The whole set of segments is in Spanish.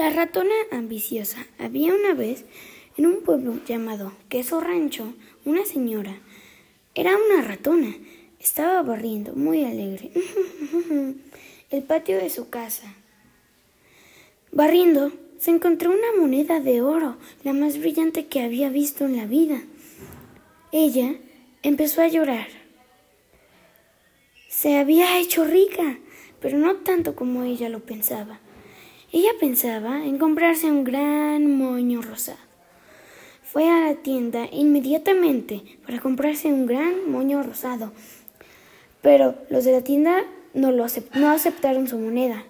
La ratona ambiciosa. Había una vez en un pueblo llamado Queso Rancho una señora. Era una ratona. Estaba barriendo muy alegre el patio de su casa. Barriendo, se encontró una moneda de oro, la más brillante que había visto en la vida. Ella empezó a llorar. Se había hecho rica, pero no tanto como ella lo pensaba. Ella pensaba en comprarse un gran moño rosado. Fue a la tienda inmediatamente para comprarse un gran moño rosado, pero los de la tienda no, lo aceptaron su moneda.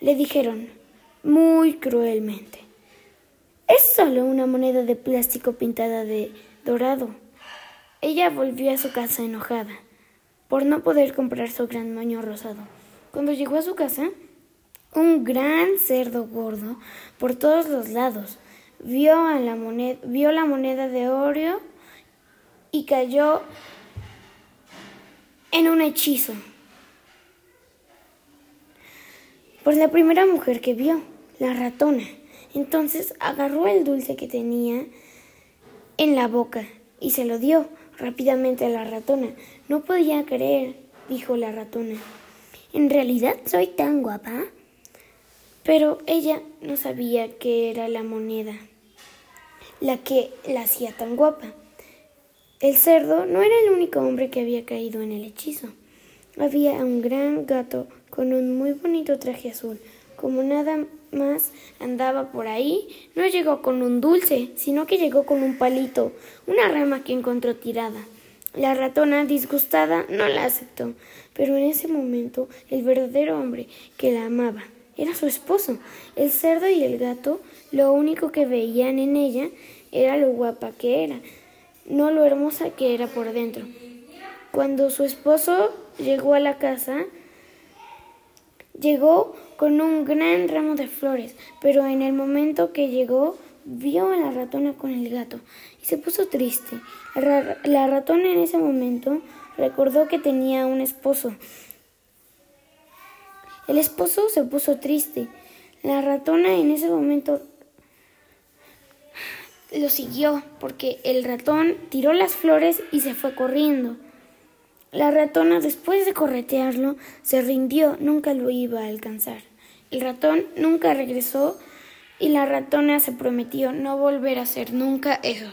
Le dijeron muy cruelmente, es solo una moneda de plástico pintada de dorado. Ella volvió a su casa enojada por no poder comprar su gran moño rosado. Cuando llegó a su casa, un gran cerdo gordo por todos los lados. Vio, la, moneda, la moneda de oro y cayó en un hechizo por la primera mujer que vio, la ratona. Entonces agarró el dulce que tenía en la boca y se lo dio rápidamente a la ratona. No podía creer, dijo la ratona. ¿En realidad soy tan guapa? Pero ella no sabía que era la moneda la que la hacía tan guapa. El cerdo no era el único hombre que había caído en el hechizo. Había un gran gato con un muy bonito traje azul. Como nada más andaba por ahí, no llegó con un dulce, sino que llegó con un palito, una rama que encontró tirada. La ratona, disgustada, no la aceptó, pero en ese momento el verdadero hombre que la amaba era su esposo. El cerdo y el gato lo único que veían en ella era lo guapa que era, no lo hermosa que era por dentro. Cuando su esposo llegó a la casa, llegó con un gran ramo de flores, pero en el momento que llegó vio a la ratona con el gato y se puso triste. La ratona en ese momento recordó que tenía un esposo el esposo se puso triste. La ratona en ese momento lo siguió porque el ratón tiró las flores y se fue corriendo. La ratona, después de corretearlo, se rindió, nunca lo iba a alcanzar. El ratón nunca regresó y la ratona se prometió no volver a hacer nunca eso.